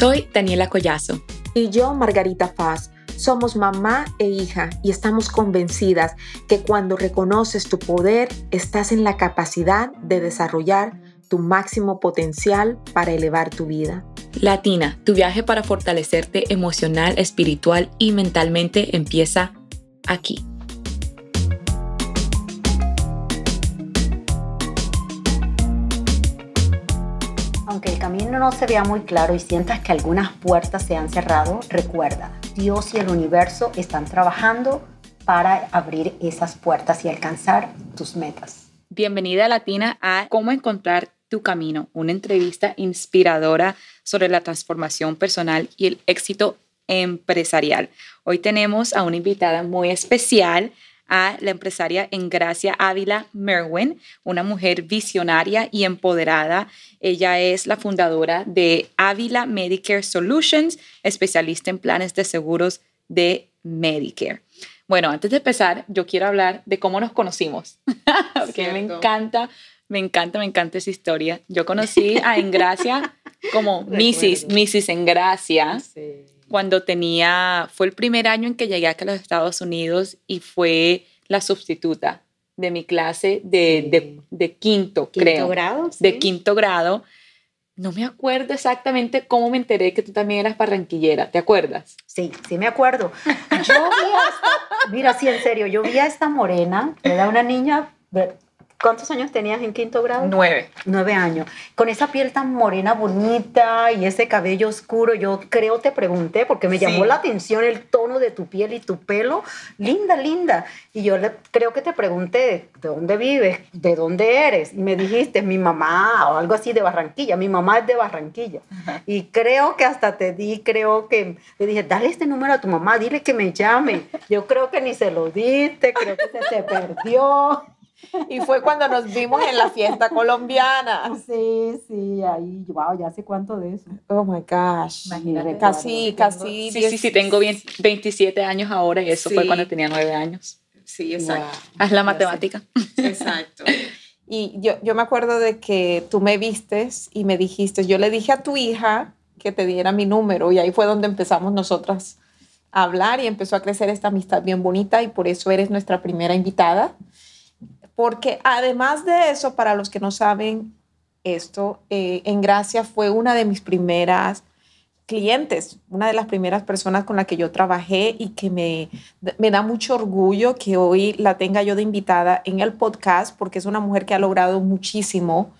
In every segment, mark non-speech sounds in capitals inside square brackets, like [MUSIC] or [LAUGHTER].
Soy Daniela Collazo. Y yo, Margarita Faz. Somos mamá e hija y estamos convencidas que cuando reconoces tu poder, estás en la capacidad de desarrollar tu máximo potencial para elevar tu vida. Latina, tu viaje para fortalecerte emocional, espiritual y mentalmente empieza aquí. Camino no se vea muy claro y sientas que algunas puertas se han cerrado, recuerda, Dios y el universo están trabajando para abrir esas puertas y alcanzar tus metas. Bienvenida Latina a Cómo encontrar tu camino, una entrevista inspiradora sobre la transformación personal y el éxito empresarial. Hoy tenemos a una invitada muy especial, a la empresaria Engracia Ávila Merwin, una mujer visionaria y empoderada. Ella es la fundadora de Ávila Medicare Solutions, especialista en planes de seguros de Medicare. Bueno, antes de empezar, yo quiero hablar de cómo nos conocimos, [LAUGHS] porque me encanta, me encanta, me encanta esa historia. Yo conocí a Engracia como Mrs. Mrs. Engracia. Sí cuando tenía, fue el primer año en que llegué acá a los Estados Unidos y fue la sustituta de mi clase de, de, de quinto, ¿Quinto creo. grado? De quinto grado. No me acuerdo exactamente cómo me enteré que tú también eras barranquillera, ¿te acuerdas? Sí, sí me acuerdo. Yo vi a esta, mira, sí, en serio, yo vi a esta morena, era una niña ¿Cuántos años tenías en quinto grado? Nueve. Nueve años. Con esa piel tan morena, bonita y ese cabello oscuro, yo creo te pregunté porque me llamó la atención el tono de tu piel y tu pelo. Linda, linda. Y yo le, creo que te pregunté, ¿de dónde vives? ¿De dónde eres? Y me dijiste, mi mamá o algo así de Barranquilla. Mi mamá es de Barranquilla. Y creo que hasta te di, creo que le dije, dale este número a tu mamá, dile que me llame. Yo creo que ni se lo diste, creo que se te [LAUGHS] perdió. Y fue cuando nos vimos en la fiesta colombiana. Sí, sí, ahí, wow, ya sé cuánto de eso. Oh my gosh. Imagínate. Casi, casi. Sí, sí, sí, tengo 27 años ahora y eso fue cuando tenía 9 años. Sí, exacto. Haz la matemática. Exacto. Y yo, yo me acuerdo de que tú me vistes y me dijiste, yo le dije a tu hija que te diera mi número y ahí fue donde empezamos nosotras a hablar y empezó a crecer esta amistad bien bonita y por eso eres nuestra primera invitada porque además de eso, para los que no saben esto, eh, en Gracia fue una de mis primeras clientes, una de las primeras personas con la que yo trabajé y que me, me da mucho orgullo que hoy la tenga yo de invitada en el podcast, porque es una mujer que ha logrado muchísimo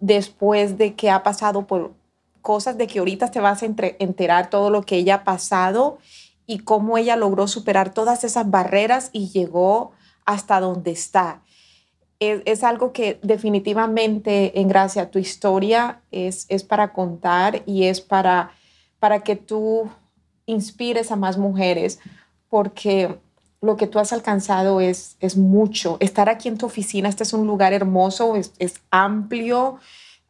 después de que ha pasado por cosas de que ahorita te vas a enterar todo lo que ella ha pasado y cómo ella logró superar todas esas barreras y llegó hasta donde está es, algo que definitivamente en gracia tu historia es, es para contar y es para, para que tú inspires a más mujeres, porque lo que tú has alcanzado es, es mucho. Estar aquí en tu oficina, este es un lugar hermoso, es, es amplio.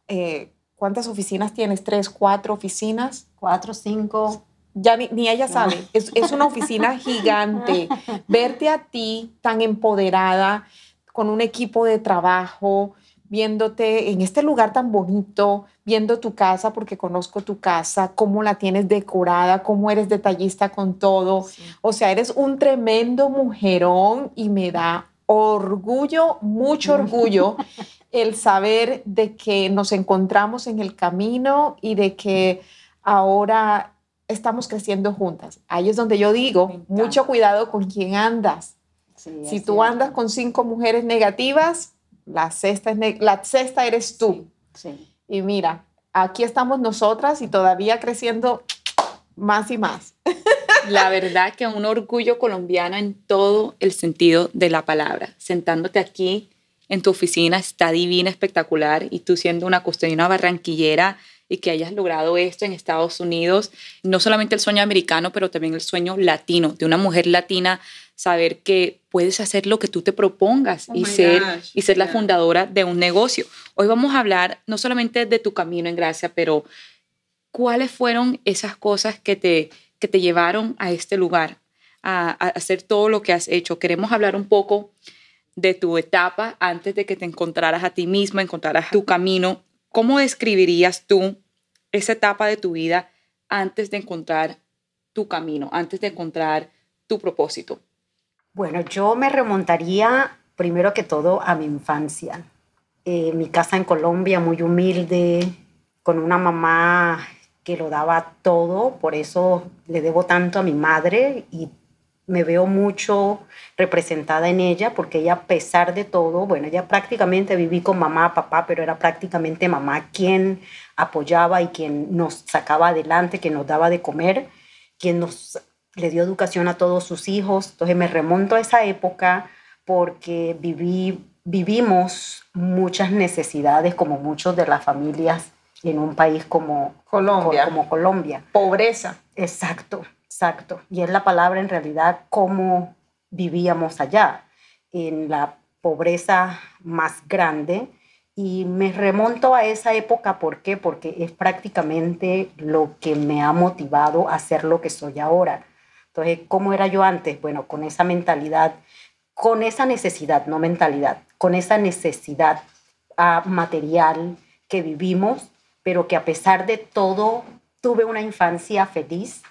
Eh, ¿Cuántas oficinas tienes? ¿Tres, cuatro oficinas? Cuatro, cinco. Ya ni, ni ella sabe. Es, es una oficina gigante. [LAUGHS] Verte a ti tan empoderada, con un equipo de trabajo, viéndote en este lugar tan bonito, viendo tu casa porque conozco tu casa, cómo la tienes decorada, cómo eres detallista con todo. O sea, eres un tremendo mujerón y me da orgullo, mucho orgullo [LAUGHS] el saber de que nos encontramos en el camino y de que ahora estamos creciendo juntas. Ahí es donde yo digo, mucho cuidado con quién andas, si tú andas con cinco mujeres negativas, la sexta, es la sexta eres tú. Y mira, aquí estamos nosotras y todavía creciendo más y más. [LAUGHS] La verdad que un orgullo colombiano en todo el sentido de la palabra. Sentándote aquí en tu oficina está divina, espectacular, y tú siendo una una barranquillera y que hayas logrado esto en Estados Unidos, no solamente el sueño americano, pero también el sueño latino, de una mujer latina, saber que puedes hacer lo que tú te propongas Oh y, ser, gosh, y ser la fundadora de un negocio. Hoy vamos a hablar no solamente de tu camino en gracia, pero cuáles fueron esas cosas que te, que te llevaron a este lugar, a, a hacer todo lo que has hecho. Queremos hablar un poco de tu etapa antes de que te encontraras a ti misma, encontraras tu camino. ¿Cómo describirías tú esa etapa de tu vida antes de encontrar tu camino, antes de encontrar tu propósito? Bueno, yo me remontaría primero que todo a mi infancia. Eh, mi casa en Colombia, muy humilde, con una mamá que lo daba todo, por eso le debo tanto a mi madre y me veo mucho representada en ella, porque ella a pesar de todo, bueno, ella prácticamente viví con mamá, papá, pero era prácticamente mamá quien apoyaba y quien nos sacaba adelante, quien nos daba de comer, quien nos le dio educación a todos sus hijos. Entonces me remonto a esa época porque viví, vivimos muchas necesidades como muchos de las familias en un país como Colombia. Como Colombia. Pobreza. Exacto, exacto. Y es la palabra en realidad cómo vivíamos allá, en la pobreza más grande. Y me remonto a esa época, ¿por qué? Porque es prácticamente lo que me ha motivado a ser lo que soy ahora. Entonces, ¿cómo era yo antes? Bueno, con esa mentalidad, con esa necesidad, no mentalidad, con esa necesidad uh, material que vivimos, pero que a pesar de todo tuve una infancia feliz,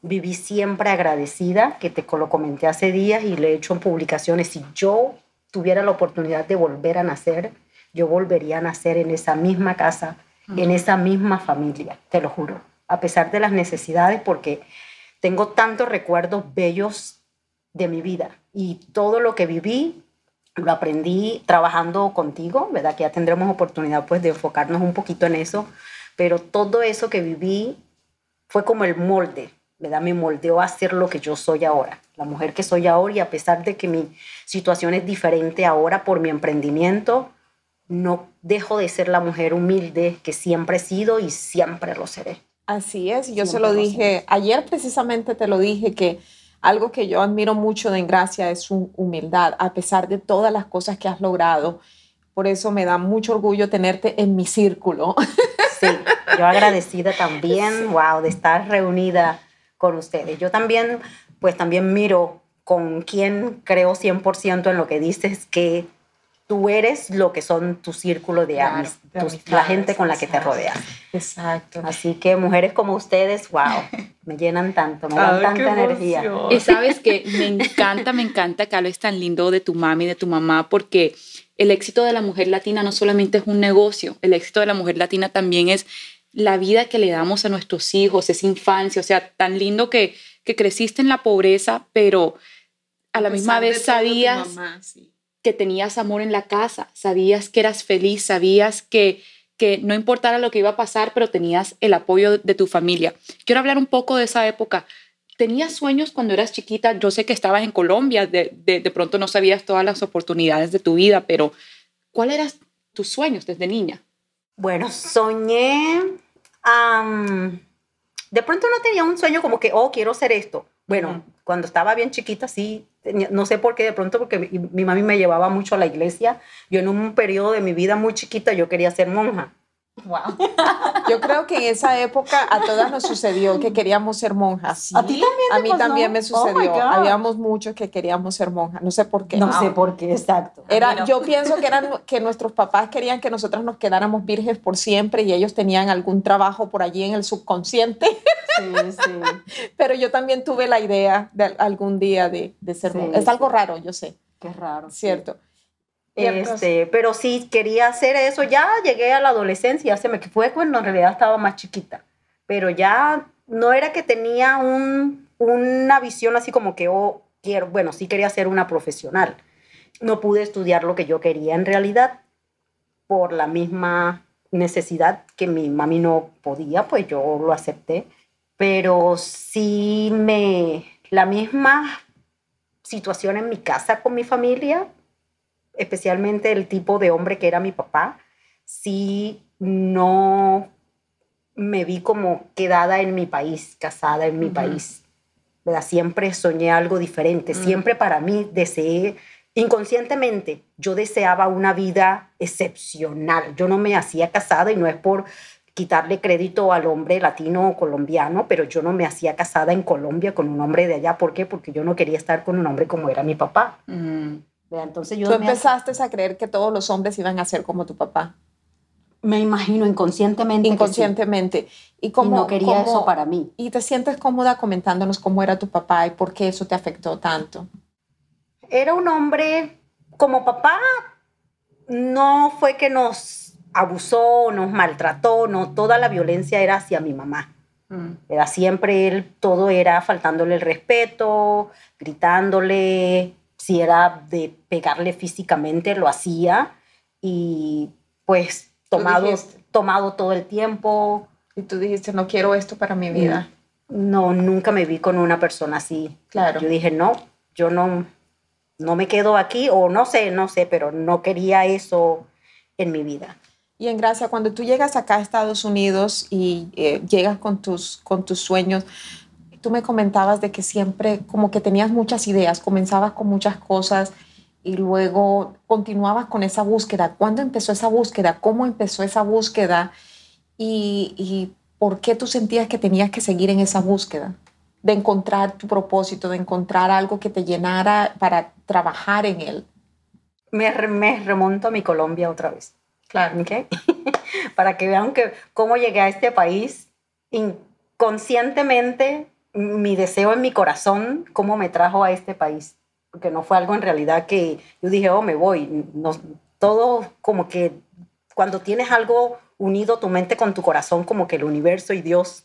viví siempre agradecida, que te lo comenté hace días y le he hecho en publicaciones, si yo tuviera la oportunidad de volver a nacer, yo volvería a nacer en esa misma casa, en esa misma familia, te lo juro, a pesar de las necesidades, porque tengo tantos recuerdos bellos de mi vida y todo lo que viví lo aprendí trabajando contigo, ¿verdad? Que ya tendremos oportunidad pues de enfocarnos un poquito en eso, pero todo eso que viví fue como el molde, ¿verdad? Me moldeó a ser lo que yo soy ahora, la mujer que soy ahora y a pesar de que mi situación es diferente ahora por mi emprendimiento, no dejo de ser la mujer humilde que siempre he sido y siempre lo seré. Así es, yo se lo dije, ayer precisamente te lo dije que algo que yo admiro mucho de Engracia es su humildad, a pesar de todas las cosas que has logrado. Por eso me da mucho orgullo tenerte en mi círculo. [LAUGHS] Sí, yo agradecida también, wow, de estar reunida con ustedes. Yo también, pues también miro con quien creo 100% en lo que dices que tú eres lo que son tu círculo de, claro, la gente con la que te rodeas. Exacto. Así que mujeres como ustedes, wow, [LAUGHS] me llenan tanto, me dan tanta energía. Y sabes que me encanta, me encanta que hables tan lindo de tu mami, de tu mamá, porque el éxito de la mujer latina no solamente es un negocio, el éxito de la mujer latina también es la vida que le damos a nuestros hijos, esa infancia, o sea, tan lindo que, que creciste en la pobreza, pero a la misma vez sabías... Mamá, sí que tenías amor en la casa, sabías que eras feliz, sabías que, que no importara lo que iba a pasar, pero tenías el apoyo de tu familia. Quiero hablar un poco de esa época. ¿Tenías sueños cuando eras chiquita? Yo sé que estabas en Colombia, de, de, pronto no sabías todas las oportunidades de tu vida, pero ¿cuáles eran tus sueños desde niña? Bueno, soñé, de pronto no tenía un sueño como que, oh, quiero ser esto. Bueno, cuando estaba bien chiquita, sí, no sé por qué, de pronto porque mi, mi, mami me llevaba mucho a la iglesia. Yo en un periodo de mi vida muy chiquita, yo quería ser monja. Wow. [LAUGHS] Yo creo que en esa época a todas nos sucedió que queríamos ser monjas. ¿A ti también? A mí también me oh sucedió. Habíamos muchos que queríamos ser monjas. No sé por qué. No, sé por qué, exacto. Era, Yo pienso que, eran, que nuestros papás querían que nosotras nos quedáramos virges por siempre y ellos tenían algún trabajo por allí en el subconsciente. Sí, sí. [LAUGHS] Pero yo también tuve la idea de algún día de, de ser monja. Es algo raro, yo sé. Qué raro. Cierto. Este, pero sí quería hacer eso. Ya llegué a la adolescencia, se me fue cuando en realidad estaba más chiquita. Pero ya no era que tenía un, una visión así como que, oh, quiero, bueno, sí quería ser una profesional. No pude estudiar lo que yo quería en realidad por la misma necesidad que mi mami no podía, pues yo lo acepté. Pero sí me, la misma situación en mi casa con mi familia especialmente el tipo de hombre que era mi papá, sí no me vi como quedada en mi país, casada en mi país. ¿verdad? Siempre soñé algo diferente, siempre para mí deseé, inconscientemente, yo deseaba una vida excepcional. Yo no me hacía casada y no es por quitarle crédito al hombre latino o colombiano, pero yo no me hacía casada en Colombia con un hombre de allá. ¿Por qué? Porque yo no quería estar con un hombre como era mi papá. Entonces yo Tú empezaste a creer que todos los hombres iban a ser como tu papá. Me imagino inconscientemente. Inconscientemente. Y, cómo, no quería eso para mí. ¿Y te sientes cómoda comentándonos cómo era tu papá y por qué eso te afectó tanto? Era un hombre, como papá, no fue que nos abusó, nos maltrató, no, toda la violencia era hacia mi mamá. Mm. Era siempre él, todo era faltándole el respeto, gritándole, si era de pegarle físicamente, lo hacía y pues tomado, tomado todo el tiempo. Y tú dijiste, no quiero esto para mi vida. No, nunca me vi con una persona así. Claro. Yo dije, no, yo no, no me quedo aquí o no sé, no sé, pero no quería eso en mi vida. Y en Gracia, cuando tú llegas acá a Estados Unidos y eh, llegas con tus, con tus sueños, tú me comentabas de que siempre como que tenías muchas ideas, comenzabas con muchas cosas y luego continuabas con esa búsqueda. ¿Cuándo empezó esa búsqueda? ¿Cómo empezó esa búsqueda? ¿Y, y por qué tú sentías que tenías que seguir en esa búsqueda? De encontrar tu propósito, de encontrar algo que te llenara para trabajar en él. Me, me remonto a mi Colombia otra vez. Claro. ¿Okay? [LAUGHS] para que vean que cómo llegué a este país inconscientemente, mi deseo en mi corazón, cómo me trajo a este país porque no fue algo en realidad que yo dije, oh, me voy. No, todo como que cuando tienes algo unido tu mente con tu corazón, como que el universo y Dios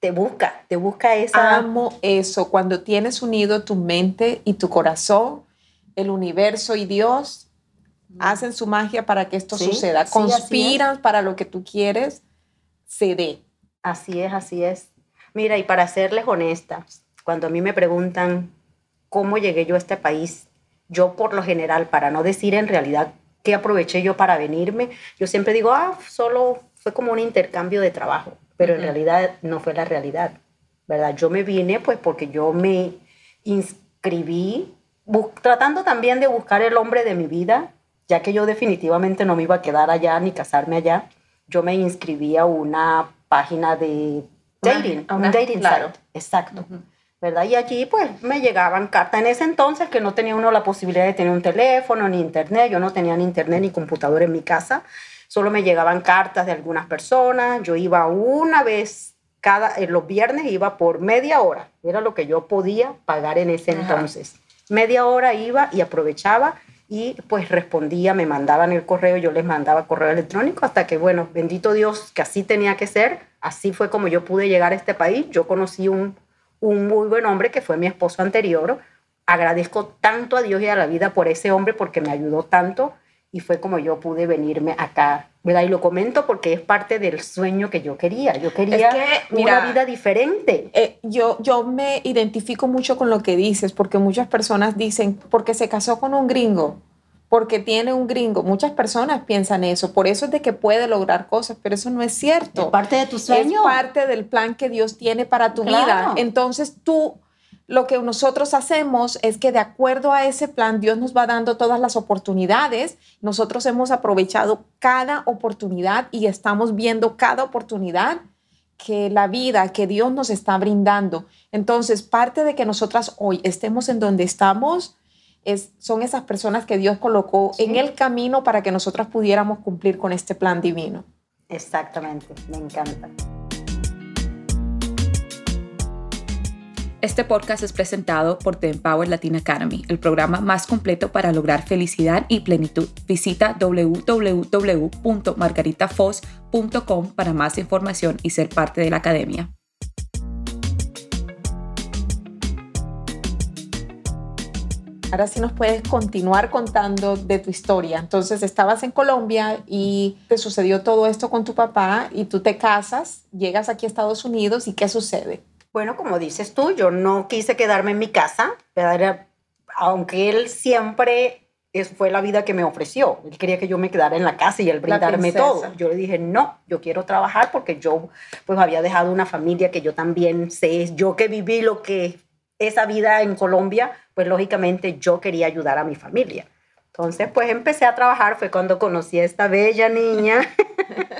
te busca, te busca esa... Amo eso, cuando tienes unido tu mente y tu corazón, el universo y Dios hacen su magia para que esto suceda, conspiran para lo que tú quieres, se dé. Así es, así es. Mira, y para serles honesta, cuando a mí me preguntan, cómo llegué yo a este país. Yo por lo general, para no decir en realidad qué aproveché yo para venirme, yo siempre digo, ah, solo fue como un intercambio de trabajo, pero en realidad no fue la realidad, ¿verdad? Yo me vine pues porque yo me inscribí tratando también de buscar el hombre de mi vida, ya que yo definitivamente no me iba a quedar allá ni casarme allá. Yo me inscribí a una página de dating, un dating claro. site, exacto. ¿verdad? Y allí pues me llegaban cartas. En ese entonces que no tenía uno la posibilidad de tener un teléfono ni internet, yo no tenía ni internet ni computador en mi casa, solo me llegaban cartas de algunas personas, yo iba una vez cada, en los viernes iba por media hora, era lo que yo podía pagar en ese entonces. Media hora iba y aprovechaba y pues respondía, me mandaban el correo, yo les mandaba correo electrónico hasta que, bueno, bendito Dios, que así tenía que ser, así fue como yo pude llegar a este país. Yo conocí un un muy buen hombre que fue mi esposo anterior. Agradezco tanto a Dios y a la vida por ese hombre porque me ayudó tanto y fue como yo pude venirme acá, ¿verdad? Y lo comento porque es parte del sueño que yo quería. Yo quería una vida diferente. Eh, yo, yo me identifico mucho con lo que dices porque muchas personas dicen, porque se casó con un gringo, porque tiene un gringo. Muchas personas piensan eso, por eso es de que puede lograr cosas, pero eso no es cierto. Es parte de tu sueño. Es parte del plan que Dios tiene para tu vida. Entonces tú, lo que nosotros hacemos es que de acuerdo a ese plan, Dios nos va dando todas las oportunidades. Nosotros hemos aprovechado cada oportunidad y estamos viendo cada oportunidad que la vida, que Dios nos está brindando. Entonces, parte de que nosotras hoy estemos en donde estamos, son esas personas que Dios colocó en el camino para que nosotras pudiéramos cumplir con este plan divino. Exactamente, me encanta. Este podcast es presentado por The Empower Latin Academy, el programa más completo para lograr felicidad y plenitud. Visita www.margaritafoz.com para más información y ser parte de la academia. Ahora sí nos puedes continuar contando de tu historia. Entonces, estabas en Colombia y te sucedió todo esto con tu papá y tú te casas, llegas aquí a Estados Unidos y ¿qué sucede? Bueno, como dices tú, yo no quise quedarme en mi casa, aunque él siempre fue la vida que me ofreció. Él quería que yo me quedara en la casa y él brindarme todo. Yo le dije, no, yo quiero trabajar porque yo pues había dejado una familia que yo también sé, yo que viví lo que esa vida en Colombia, pues lógicamente yo quería ayudar a mi familia. Entonces, pues empecé a trabajar, fue cuando conocí a esta bella niña,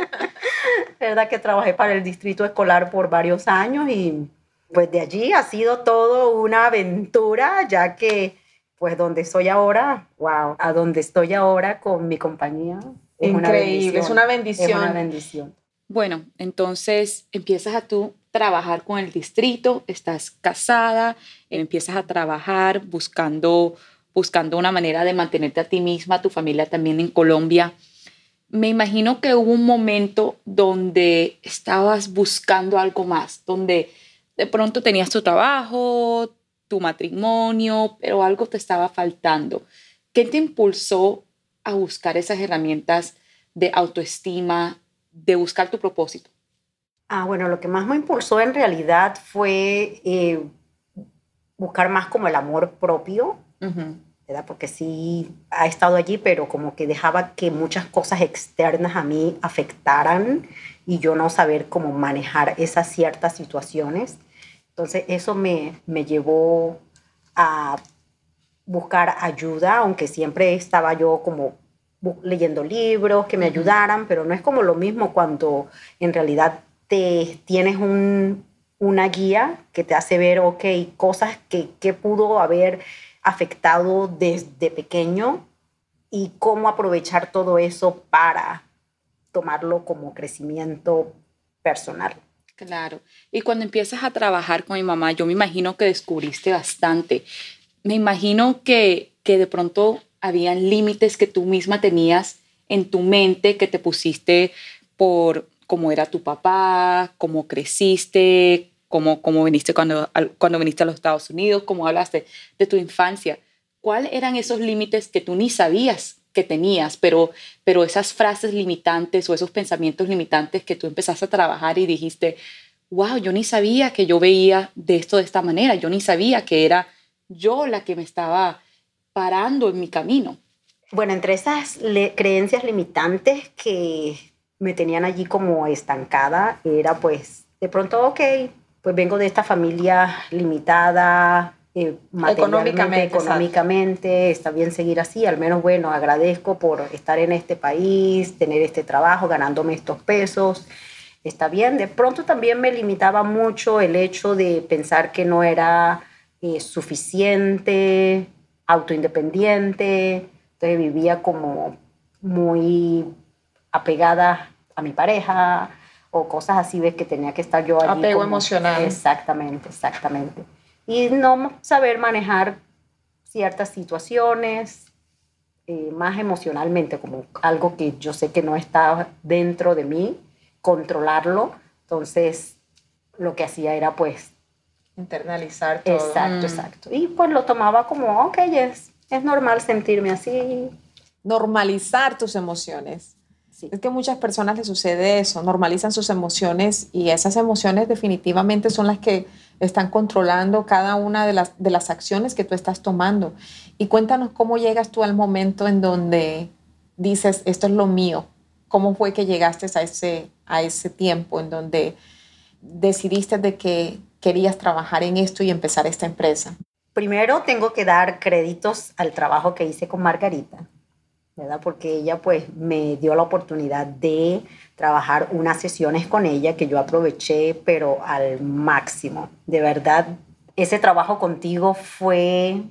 [LAUGHS] ¿verdad? Que trabajé para el distrito escolar por varios años y pues de allí ha sido todo una aventura, ya que pues donde estoy ahora, wow, a donde estoy ahora con mi compañía, es una Increíble, bendición. es una bendición. Es una bendición. Bueno, entonces empiezas a tú trabajar con el distrito, estás casada, empiezas a trabajar buscando, buscando una manera de mantenerte a ti misma, a tu familia también en Colombia. Me imagino que hubo un momento donde estabas buscando algo más, donde de pronto tenías tu trabajo, tu matrimonio, pero algo te estaba faltando. ¿Qué te impulsó a buscar esas herramientas de autoestima, de buscar tu propósito? Ah, bueno, lo que más me impulsó en realidad fue eh, buscar más como el amor propio, ¿verdad? Porque sí ha estado allí, pero como que dejaba que muchas cosas externas a mí afectaran y yo no saber cómo manejar esas ciertas situaciones. Entonces eso me, me llevó a buscar ayuda, aunque siempre estaba yo como leyendo libros que me ayudaran, pero no es como lo mismo cuando en realidad te tienes un, una guía que te hace ver, ok, cosas que, que pudo haber afectado desde pequeño y cómo aprovechar todo eso para tomarlo como crecimiento personal. Claro. Y cuando empiezas a trabajar con mi mamá, yo me imagino que descubriste bastante. Me imagino que, que de pronto habían límites que tú misma tenías en tu mente, que te pusiste por cómo era tu papá, cómo creciste, cómo, cómo viniste cuando, cuando viniste a los Estados Unidos, cómo hablaste de tu infancia. ¿Cuáles eran esos límites que tú ni sabías que tenías, pero, pero esas frases limitantes o esos pensamientos limitantes que tú empezaste a trabajar y dijiste, wow, yo ni sabía que yo veía de esto de esta manera, yo ni sabía que era yo la que me estaba parando en mi camino. Bueno, entre esas creencias limitantes que me tenían allí como estancada, era pues de pronto, ok, pues vengo de esta familia limitada, eh, Económicamente, económicamente, está bien seguir así, al menos bueno, agradezco por estar en este país, tener este trabajo, ganándome estos pesos, está bien. De pronto también me limitaba mucho el hecho de pensar que no era eh, suficiente, autoindependiente, entonces vivía como muy apegada a mi pareja o cosas así, ves que tenía que estar yo allí. Apego como- emocional. Exactamente, exactamente. Y no saber manejar ciertas situaciones eh, más emocionalmente, como algo que yo sé que no está dentro de mí, controlarlo. Entonces, lo que hacía era pues Internalizar todo. Exacto, Mm. exacto. Y pues lo tomaba como, ok, es, es normal sentirme así. Normalizar tus emociones. Es que muchas personas les sucede eso, normalizan sus emociones y esas emociones definitivamente son las que están controlando cada una de las, de las acciones que tú estás tomando. Y cuéntanos cómo llegas tú al momento en donde dices, esto es lo mío. ¿Cómo fue que llegaste a ese, a ese tiempo en donde decidiste de que querías trabajar en esto y empezar esta empresa? Primero tengo que dar créditos al trabajo que hice con Margarita, ¿verdad? Porque ella pues me dio la oportunidad de trabajar unas sesiones con ella que yo aproveché, pero al máximo. De verdad, ese trabajo contigo fue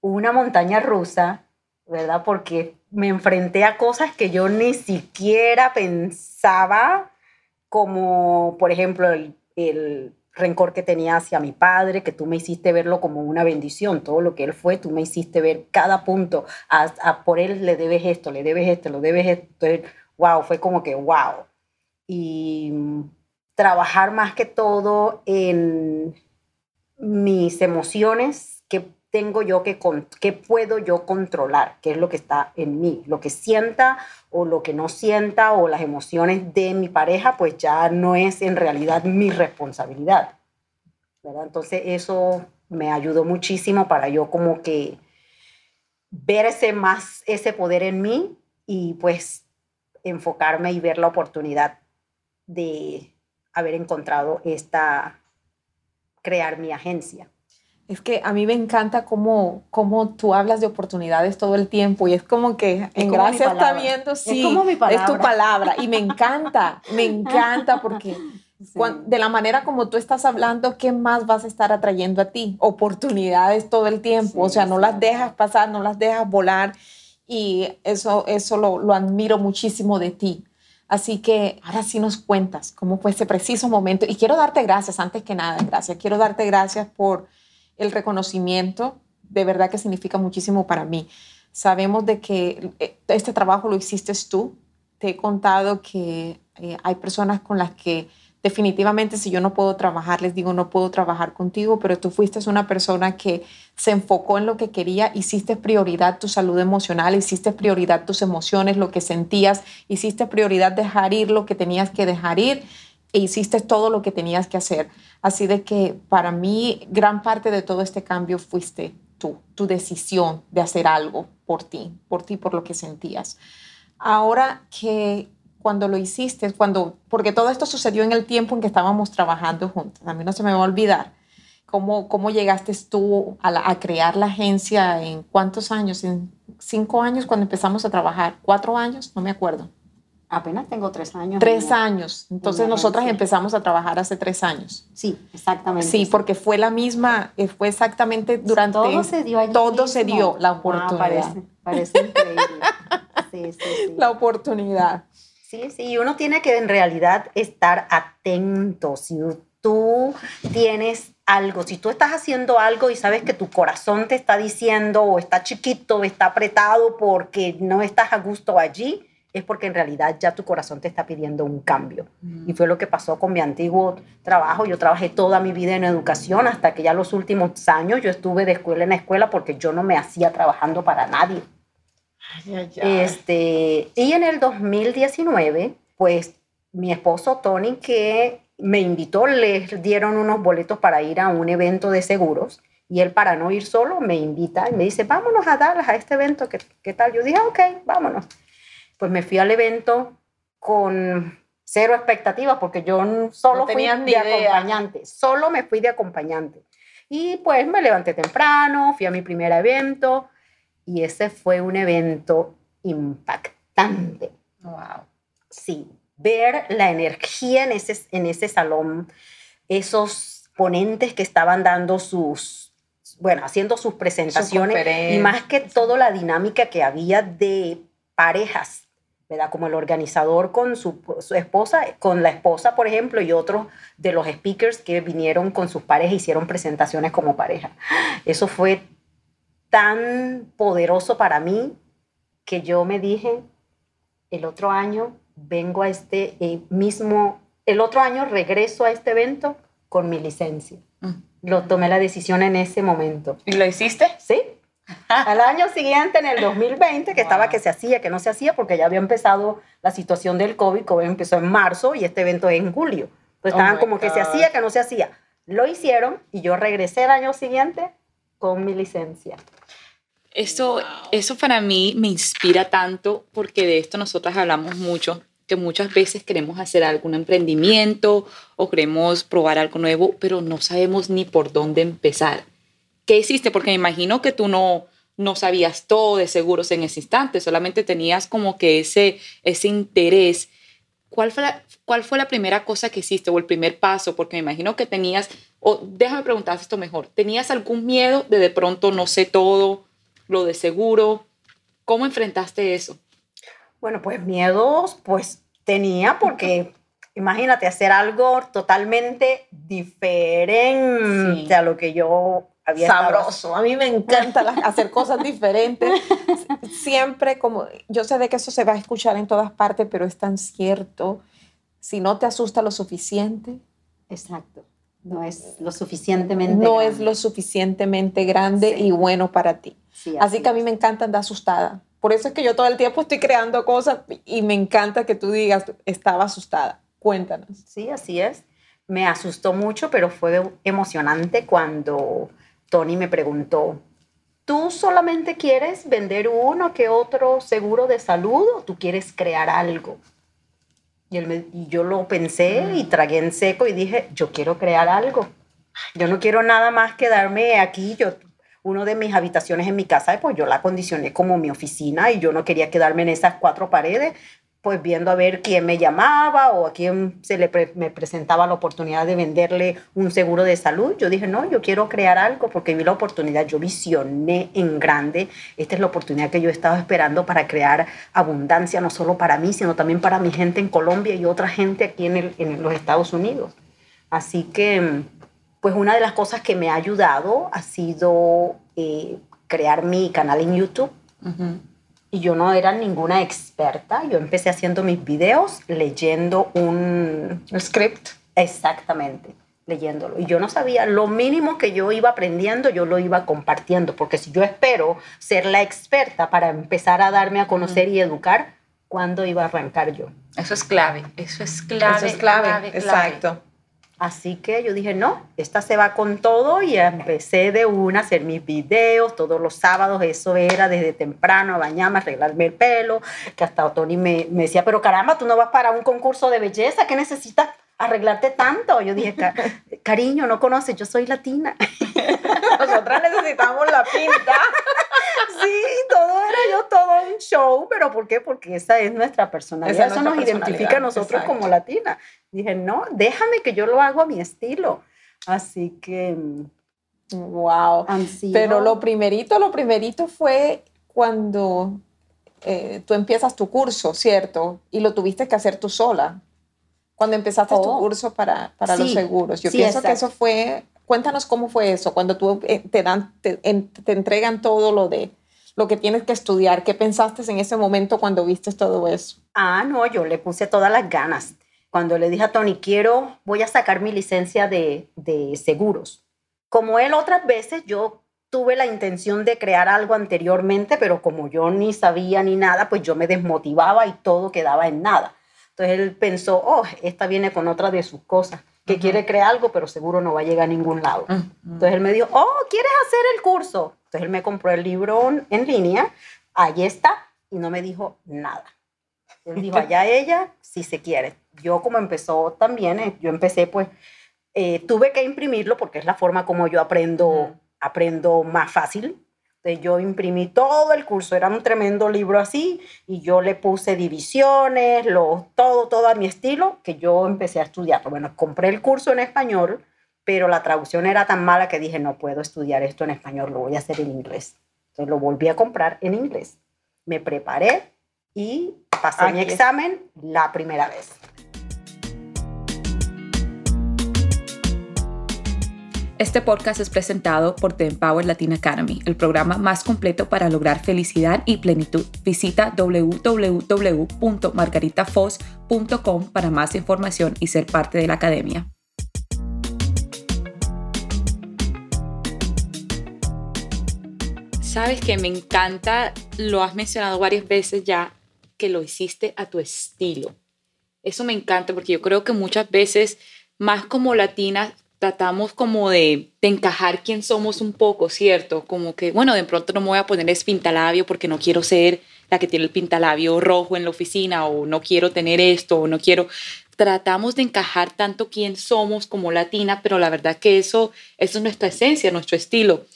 una montaña rusa, ¿verdad? Porque me enfrenté a cosas que yo ni siquiera pensaba, como por ejemplo el, el rencor que tenía hacia mi padre, que tú me hiciste verlo como una bendición, todo lo que él fue, tú me hiciste ver cada punto, a, por él le debes esto, le debes esto, lo debes esto, wow, fue como que wow. Y trabajar más que todo en mis emociones que tengo yo que, con, que puedo yo controlar, que es lo que está en mí, lo que sienta o lo que no sienta o las emociones de mi pareja, pues ya no es en realidad mi responsabilidad. Entonces eso me ayudó muchísimo para yo como que ver ese más, ese poder en mí y pues enfocarme y ver la oportunidad de haber encontrado esta, crear mi agencia. Es que a mí me encanta cómo, cómo tú hablas de oportunidades todo el tiempo y es como que en como mi gracia está viendo, Es sí, como mi es tu palabra. y me encanta, me [LAUGHS] encanta porque de la manera como tú estás hablando, ¿qué más vas a estar atrayendo a ti? Oportunidades todo el tiempo, o Sí, sea, no sí. las dejas pasar, no las dejas volar y eso, eso lo, lo admiro muchísimo de ti. Así que ahora sí nos cuentas cómo fue ese preciso momento. Y quiero darte gracias, antes que nada, gracias. Quiero darte gracias por el reconocimiento. De verdad que significa muchísimo para mí. Sabemos de que eh, este trabajo lo hiciste tú. Te he contado que eh, hay personas con las que definitivamente si yo no puedo trabajar, les digo, no puedo trabajar contigo, pero tú fuiste una persona que se enfocó en lo que quería, hiciste prioridad tu salud emocional, hiciste prioridad tus emociones, lo que sentías, hiciste prioridad dejar ir lo que tenías que dejar ir e hiciste todo lo que tenías que hacer. Así de que para mí gran parte de todo este cambio fuiste tú, tu decisión de hacer algo por ti, por ti, por lo que sentías. Ahora que cuando lo hiciste, cuando, porque todo esto sucedió en el tiempo en que estábamos trabajando juntos. A mí no se me va a olvidar. ¿Cómo, cómo llegaste tú a, crear la agencia? ¿En cuántos años? ¿En cinco años cuando empezamos a trabajar? ¿Cuatro años? No me acuerdo. Apenas tengo tres años. Tres años. Entonces nosotras empezamos a trabajar hace tres años. Sí, exactamente. Sí, porque fue la misma, eh, fue exactamente durante... Todo se dio allí Todo se dio la oportunidad. parece, parece increíble. Sí, sí, sí. [LAUGHS] La oportunidad. Sí, sí, uno tiene que en realidad estar atento. Si tú tienes algo, si tú estás haciendo algo y sabes que tu corazón te está diciendo o está chiquito, o está apretado porque no estás a gusto allí, es porque en realidad ya tu corazón te está pidiendo un cambio. Mm. Y fue lo que pasó con mi antiguo trabajo. Yo trabajé toda mi vida en educación hasta que ya los últimos años yo estuve de escuela en escuela porque yo no me hacía trabajando para nadie. Este, y en el 2019, pues mi esposo Tony, que me invitó, le dieron unos boletos para ir a un evento de seguros. Y él, para no ir solo, me invita y me dice, vámonos a Dallas a este evento, ¿qué, qué tal? Yo dije, ok, vámonos. Pues me fui al evento con cero expectativas porque yo solo fui de acompañante, solo me fui de acompañante. Y pues me levanté temprano, fui a mi primer evento, y ese fue un evento impactante. Wow. Sí, ver la energía en ese, en ese salón, esos ponentes que estaban dando sus, bueno, haciendo sus presentaciones y más que todo la dinámica que había de parejas, ¿verdad? Como el organizador con su, su, esposa, con la esposa, por ejemplo, y otros de los speakers que vinieron con sus parejas, hicieron presentaciones como pareja. Eso fue tan poderoso para mí que yo me dije, el otro año vengo a este eh, mismo, el otro año regreso a este evento con mi licencia. Mm. Lo tomé la decisión en ese momento. ¿Y lo hiciste? Sí. Al año siguiente, en el 2020, que estaba que se hacía, que no se hacía, porque ya había empezado la situación del COVID, COVID empezó en marzo y este evento es en julio. Pues estaban oh como que se hacía, que no se hacía. Lo hicieron y yo regresé el año siguiente con mi licencia. Eso, eso para mí me inspira tanto porque de esto nosotras hablamos mucho, que muchas veces queremos hacer algún emprendimiento o queremos probar algo nuevo, pero no sabemos ni por dónde empezar. ¿Qué hiciste? Porque me imagino que tú no, no sabías todo de seguros en ese instante, solamente tenías como que ese, ese interés. ¿Cuál fue, la, ¿Cuál fue la primera cosa que hiciste o el primer paso? Porque me imagino que tenías, o déjame preguntar esto mejor, ¿tenías algún miedo de de pronto no sé todo? lo de seguro. ¿Cómo enfrentaste eso? Bueno, pues miedos, pues tenía porque imagínate hacer algo totalmente diferente a lo que yo había sabroso. A mí me encanta hacer cosas diferentes. [LAUGHS] Siempre como yo sé de que eso se va a escuchar en todas partes, pero es tan cierto. Si no te asusta lo suficiente, exacto. No es lo suficientemente no grande. es lo suficientemente grande y bueno para ti así, que a mí me encanta andar asustada. Por eso es que yo todo el tiempo estoy creando cosas y me encanta que tú digas, estaba asustada. Cuéntanos. Sí, así es. Me asustó mucho, pero fue emocionante cuando Tony me preguntó, ¿tú solamente quieres vender uno que otro seguro de salud o tú quieres crear algo? Y, él y yo lo pensé y tragué en seco y dije, yo quiero crear algo. Yo no quiero nada más quedarme aquí. Yo uno de mis habitaciones en mi casa, pues yo la acondicioné como mi oficina y yo no quería quedarme en esas cuatro paredes. Pues viendo a ver quién me llamaba o a quién se le me presentaba la oportunidad de venderle un seguro de salud. Yo dije, no, yo quiero crear algo porque vi la oportunidad, yo visioné en grande. Esta es la oportunidad que yo estaba esperando para crear abundancia, no solo para mí, sino también para mi gente en Colombia y otra gente aquí en, en los Estados Unidos. Así que, pues una de las cosas que me ha ayudado ha sido eh, crear mi canal en YouTube y yo no era ninguna experta. Yo empecé haciendo mis videos leyendo un script. Exactamente, leyéndolo. Y yo no sabía, lo mínimo que yo iba aprendiendo, yo lo iba compartiendo, porque si yo espero ser la experta para empezar a darme a conocer y educar, ¿cuándo iba a arrancar yo? Eso es clave, eso es clave. Eso es clave, exacto. Así que yo dije, no, esta se va con todo y empecé de una a hacer mis videos todos los sábados. Eso era desde temprano a bañarme, arreglarme el pelo, que hasta Tony me, me decía, pero caramba, tú no vas para un concurso de belleza, ¿qué necesitas arreglarte tanto? Yo dije, [LAUGHS] cariño, no conoces, yo soy latina. [LAUGHS] Nosotras necesitamos la pinta. [LAUGHS] sí, todo era yo, todo un show, pero ¿por qué? Porque esa es nuestra personalidad, eso nos identifica a nosotros como latina. Dije, no, déjame que yo lo hago a mi estilo. Así que... Wow. Pero lo primerito, lo primerito fue cuando eh, tú empiezas tu curso, ¿cierto? Y lo tuviste que hacer tú sola. Cuando empezaste tu oh. curso para, para los seguros. Yo pienso que eso fue, cuéntanos cómo fue eso, cuando tú eh, te dan, te, te entregan todo lo de lo que tienes que estudiar. ¿Qué pensaste en ese momento cuando viste todo eso? Ah, no, yo le puse todas las ganas cuando le dije a Tony, quiero, voy a sacar mi licencia de, de seguros. Como él otras veces, yo tuve la intención de crear algo anteriormente, pero como yo ni sabía ni nada, pues yo me desmotivaba y todo quedaba en nada. Entonces él pensó, oh, esta viene con otra de sus cosas, que quiere crear algo, pero seguro no va a llegar a ningún lado. Entonces él me dijo, oh, ¿quieres hacer el curso? Entonces él me compró el libro en línea, ahí está, y no me dijo nada. Él dijo, allá ella, si se quiere yo como empezó también, eh, yo empecé pues, eh, tuve que imprimirlo porque es la forma como yo aprendo, aprendo más fácil. Entonces yo imprimí todo el curso, era un tremendo libro así, y yo le puse divisiones, lo, todo, todo a mi estilo, que yo empecé a estudiar. Bueno, compré el curso en español, pero la traducción era tan mala que dije, no puedo estudiar esto en español, lo voy a hacer en inglés. Entonces lo volví a comprar en inglés. Me preparé y pasé mi examen la primera vez. Este podcast es presentado por The Empower Latin Academy, el programa más completo para lograr felicidad y plenitud. Visita www.margaritafoz.com para más información y ser parte de la academia. Sabes que me encanta, lo has mencionado varias veces ya, que lo hiciste a tu estilo. Eso me encanta porque yo creo que muchas veces, más como latinas, tratamos como de, encajar quién somos un poco, ¿cierto? Como que, bueno, de pronto no me voy a poner es pintalabio porque no quiero ser la que tiene el pintalabio rojo en la oficina o no quiero tener esto o no quiero... Tratamos de encajar tanto quién somos como latina, pero la verdad que eso, eso es nuestra esencia, nuestro estilo.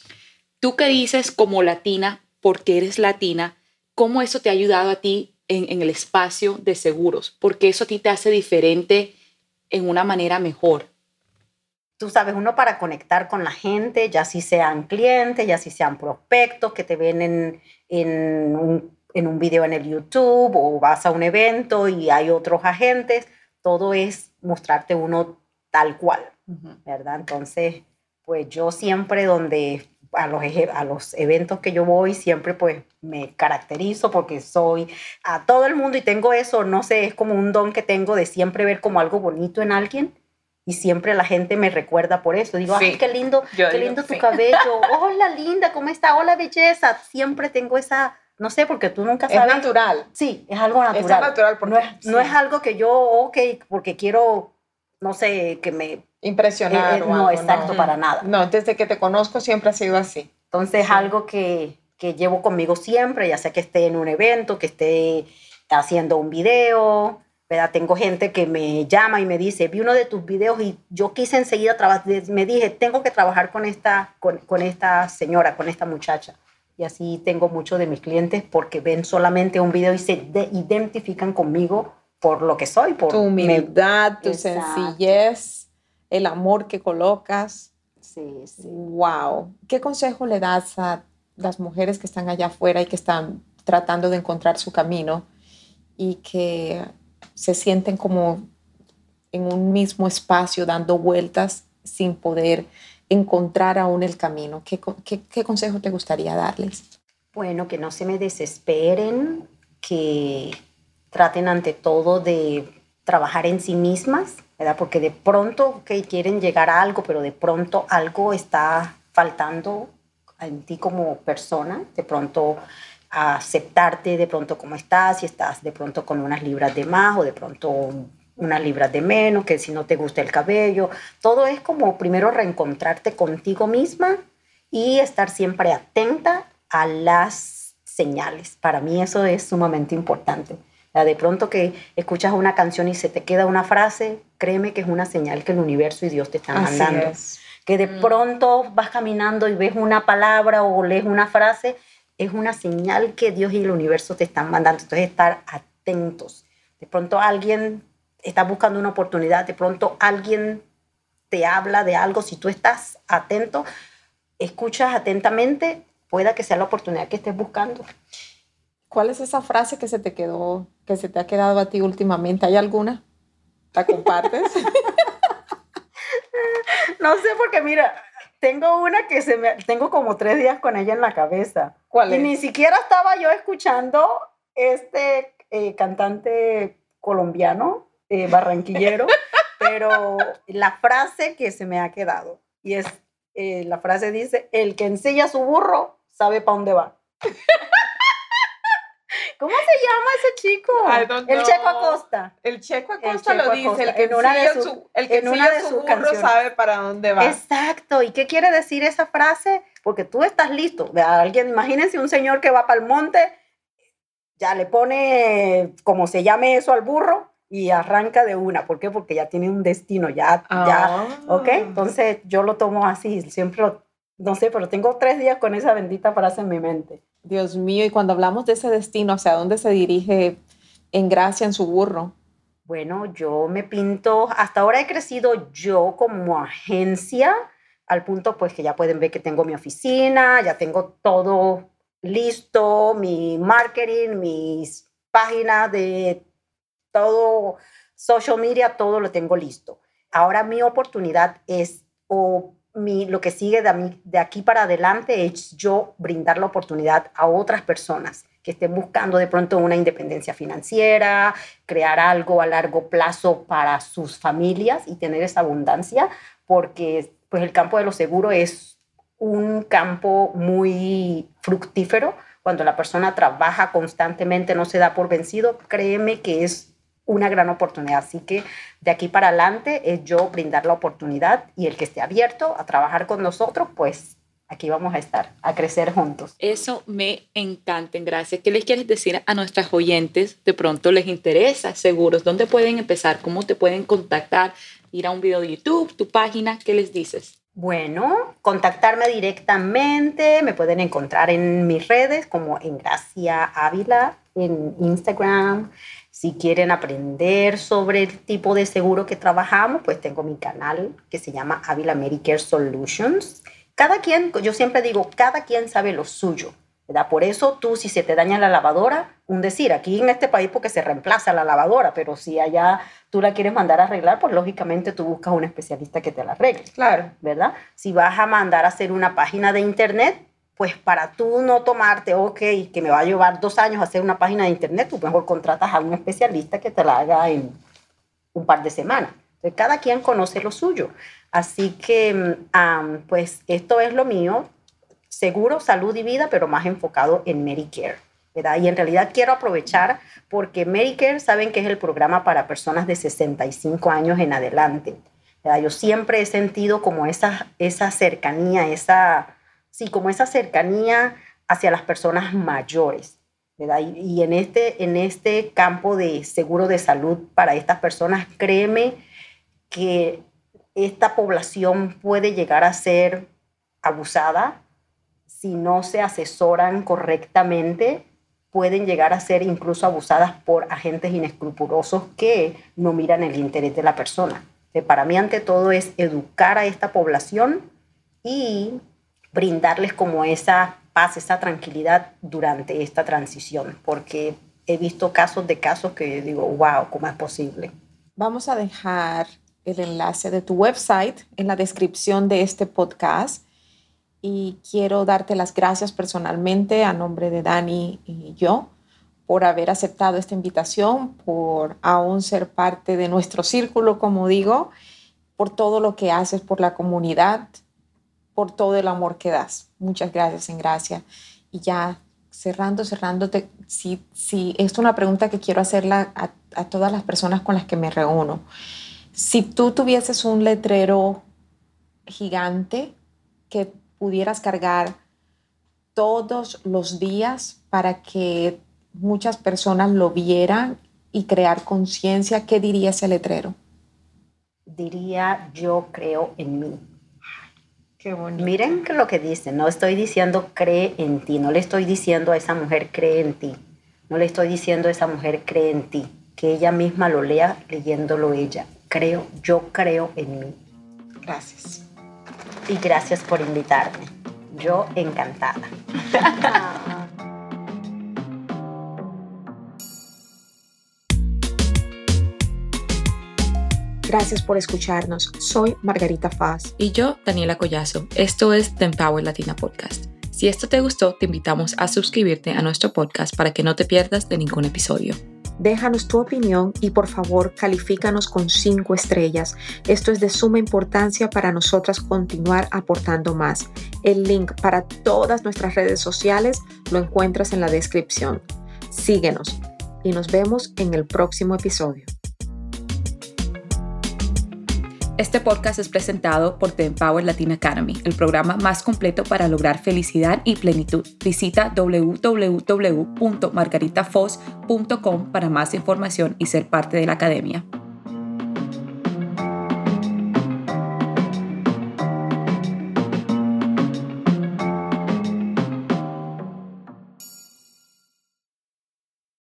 Tú que dices como latina, porque eres latina, ¿cómo eso te ha ayudado a ti en, en el espacio de seguros? Porque eso a ti te hace diferente en una manera mejor tú sabes, uno para conectar con la gente, ya si sean clientes, ya si sean prospectos que te ven en, en, un, en un video en el YouTube o vas a un evento y hay otros agentes, todo es mostrarte uno tal cual, ¿verdad? Entonces, pues yo siempre donde a los, a los eventos que yo voy, siempre pues me caracterizo porque soy a todo el mundo y tengo eso, no sé, es como un don que tengo de siempre ver como algo bonito en alguien y siempre la gente me recuerda por eso. Digo, ay, qué lindo, qué lindo tu cabello. Hola, linda, ¿cómo está? Hola, belleza. Siempre tengo esa, no sé, porque tú nunca sabes. Es natural. Sí, es algo natural. Es natural porque, no, es, no es algo que yo, ok, porque quiero, no sé, que me... Impresionar. Eh, no, exacto, para nada. No, desde que te conozco siempre ha sido así. Entonces es algo que, que llevo conmigo siempre, ya sea que esté en un evento, que esté haciendo un video, tengo gente que me llama y me dice, vi uno de tus videos y yo quise enseguida trabajar, me dije, tengo que trabajar con esta, con, esta señora, con esta muchacha. y así tengo muchos de mis clientes porque ven solamente un video y se identifican conmigo por lo que soy, por tu humildad, tu sencillez, el amor que colocas. Sí, sí. Wow. ¿Qué consejo le das a las mujeres que están allá afuera y que están tratando de encontrar su camino y que se sienten como en un mismo espacio dando vueltas sin poder encontrar aún el camino? ¿Qué, qué, consejo te gustaría darles? Bueno, que no se me desesperen, que traten ante todo de trabajar en sí mismas, ¿verdad? Porque de pronto quieren llegar a algo, pero de pronto algo está faltando en ti como persona, de pronto aceptarte de pronto como estás, si estás de pronto con unas libras de más o de pronto unas libras de menos, que si no te gusta el cabello, todo es como primero reencontrarte contigo misma y estar siempre atenta a las señales. Para mí eso es sumamente importante. De pronto que escuchas una canción y se te queda una frase, créeme que es una señal que el universo y Dios te están mandando. Que de mm. pronto vas caminando y ves una palabra o lees una frase, es una señal que Dios y el universo te están mandando. Entonces estar atentos. De pronto alguien estás buscando una oportunidad, de pronto alguien te habla de algo, si tú estás atento, escuchas atentamente, pueda que sea la oportunidad que estés buscando. ¿Cuál es esa frase que se te quedó, que se te ha quedado a ti últimamente? ¿Hay alguna? ¿La compartes? [LAUGHS] no sé, porque mira, tengo una que se me, tengo como tres días con ella en la cabeza. ¿Cuál y ni siquiera estaba yo escuchando este eh, cantante colombiano eh, barranquillero, [LAUGHS] pero la frase que se me ha quedado, y es, eh, la frase dice, el que enseña su burro sabe para dónde va. [LAUGHS] ¿Cómo se llama ese chico? El Checo Acosta. El Checo Acosta lo dice, el que enseña su, el que su, burro sabe para dónde va. Exacto. ¿Y qué quiere decir esa frase? Porque tú estás listo. Alguien, imagínense un señor que va para el monte, ya le pone, como se llame eso al burro, y arranca de una. ¿Por qué? Porque ya tiene un destino, ya, ya, ¿ok? Ah. Entonces yo lo tomo así, siempre, no sé, pero tengo tres días con esa bendita frase en mi mente. Dios mío, y cuando hablamos de ese destino, ¿hacia dónde se dirige en gracia en su burro? Bueno, yo me pinto, hasta ahora he crecido yo como agencia, al punto pues que ya pueden ver que tengo mi oficina, ya tengo todo listo, mi marketing, mis páginas de todo social media, todo lo tengo listo. Ahora mi oportunidad es, o mi, lo que sigue de, de aquí para adelante es yo brindar la oportunidad a otras personas que estén buscando de pronto una independencia financiera, crear algo a largo plazo para sus familias y tener esa abundancia, porque pues el campo de lo seguro es un campo muy fructífero. Cuando la persona trabaja constantemente, no se da por vencido, créeme que es una gran oportunidad. Así que de aquí para adelante es yo brindar la oportunidad y el que esté abierto a trabajar con nosotros, pues aquí vamos a estar, a crecer juntos. Eso me encanta, gracias. ¿Qué les quieres decir a nuestras oyentes? De pronto les interesa, seguros, ¿dónde pueden empezar? ¿Cómo te pueden contactar? Ir a un video de YouTube, tu página, ¿qué les dices? Bueno, contactarme directamente, me pueden encontrar en mis redes como en Gracia Ávila, en Instagram, si quieren aprender sobre el tipo de seguro que trabajamos, pues tengo mi canal que se llama Avila Medicare Solutions. Cada quien, yo siempre digo, cada quien sabe lo suyo. ¿verdad? Por eso tú, si se te daña la lavadora, un decir, aquí en este país porque se reemplaza la lavadora, pero si allá tú la quieres mandar a arreglar, pues lógicamente tú buscas un especialista que te la arregle. Claro. ¿Verdad? Si vas a mandar a hacer una página de internet, pues para tú no tomarte, ok, que me va a llevar dos años hacer una página de internet, tú mejor contratas a un especialista que te la haga en un par de semanas. Entonces, cada quien conoce lo suyo. Así que, pues esto es lo mío, seguro, salud y vida, pero más enfocado en Medicare. ¿verdad? Y en realidad quiero aprovechar porque Medicare saben que es el programa para personas de 65 años en adelante. Yo siempre he sentido como esa, esa cercanía, esa sí, como esa cercanía hacia las personas mayores. Y, en, este, en este campo de seguro de salud para estas personas, créeme que esta población puede llegar a ser abusada si no se asesoran correctamente, pueden llegar a ser incluso abusadas por agentes inescrupulosos que no miran el interés de la persona. para mí, ante todo, es educar a esta población y brindarles como esa paz, esa tranquilidad durante esta transición, porque he visto casos de casos que digo, wow, ¿cómo es posible? Vamos a dejar el enlace de tu website en la descripción de este podcast y quiero darte las gracias personalmente a nombre de Dani y yo por haber aceptado esta invitación, por aún ser parte de nuestro círculo, como digo, por todo lo que haces por la comunidad, por todo el amor que das. Muchas gracias, en gracia. Y ya cerrando, cerrándote, si, si es una pregunta que quiero hacerla a, a todas las personas con las que me reúno. Si tú tuvieses un letrero gigante que pudieras cargar todos los días para que muchas personas lo vieran y crear conciencia, ¿qué diría ese letrero? Diría yo creo en mí. Qué. Miren lo que dice, no estoy diciendo cree en ti, no le estoy diciendo a esa mujer cree en ti, no le estoy diciendo a esa mujer cree en ti, que ella misma lo lea leyéndolo ella creo, yo creo en mí. Gracias. Y gracias por invitarme. Yo encantada. [LAUGHS] Gracias por escucharnos. Soy Margarita Faz. Y yo, Daniela Collazo. Esto es The Empower Latina Podcast. Si esto te gustó, te invitamos a suscribirte a nuestro podcast para que no te pierdas de ningún episodio. Déjanos tu opinión y por favor califícanos con 5 estrellas. Esto es de suma importancia para nosotras continuar aportando más. El link para todas nuestras redes sociales lo encuentras en la descripción. Síguenos y nos vemos en el próximo episodio. Este podcast es presentado por The Empower Latin Academy, el programa más completo para lograr felicidad y plenitud. Visita www.margaritafos.com para más información y ser parte de la academia.